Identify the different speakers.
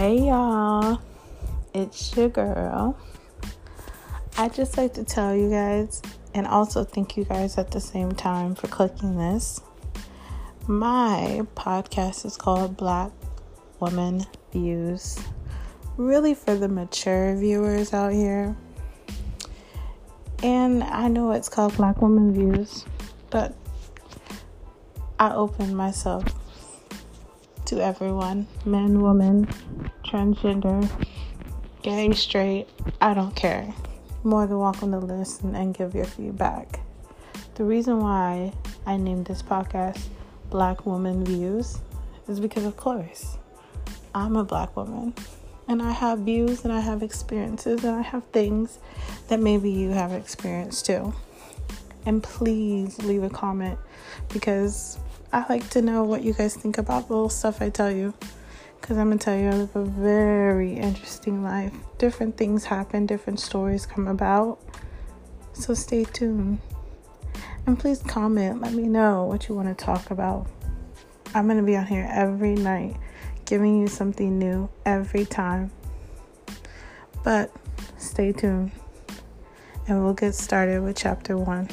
Speaker 1: Hey y'all, it's your girl. I just like to tell you guys and also thank you guys at the same time for clicking this. My podcast is called Black Woman Views, really for the mature viewers out here. And I know it's called Black Woman Views, but I open myself to everyone men, women, transgender, gay, straight. I don't care. More than welcome to listen and give your feedback. The reason why I named this podcast Black Woman Views is because, of course, I'm a black woman and I have views and I have experiences and I have things that maybe you have experienced too. And please leave a comment because I like to know what you guys think about the little stuff I tell you. Because I'm going to tell you, I live a very interesting life. Different things happen, different stories come about. So stay tuned. And please comment. Let me know what you want to talk about. I'm going to be on here every night giving you something new every time. But stay tuned. And we'll get started with chapter one.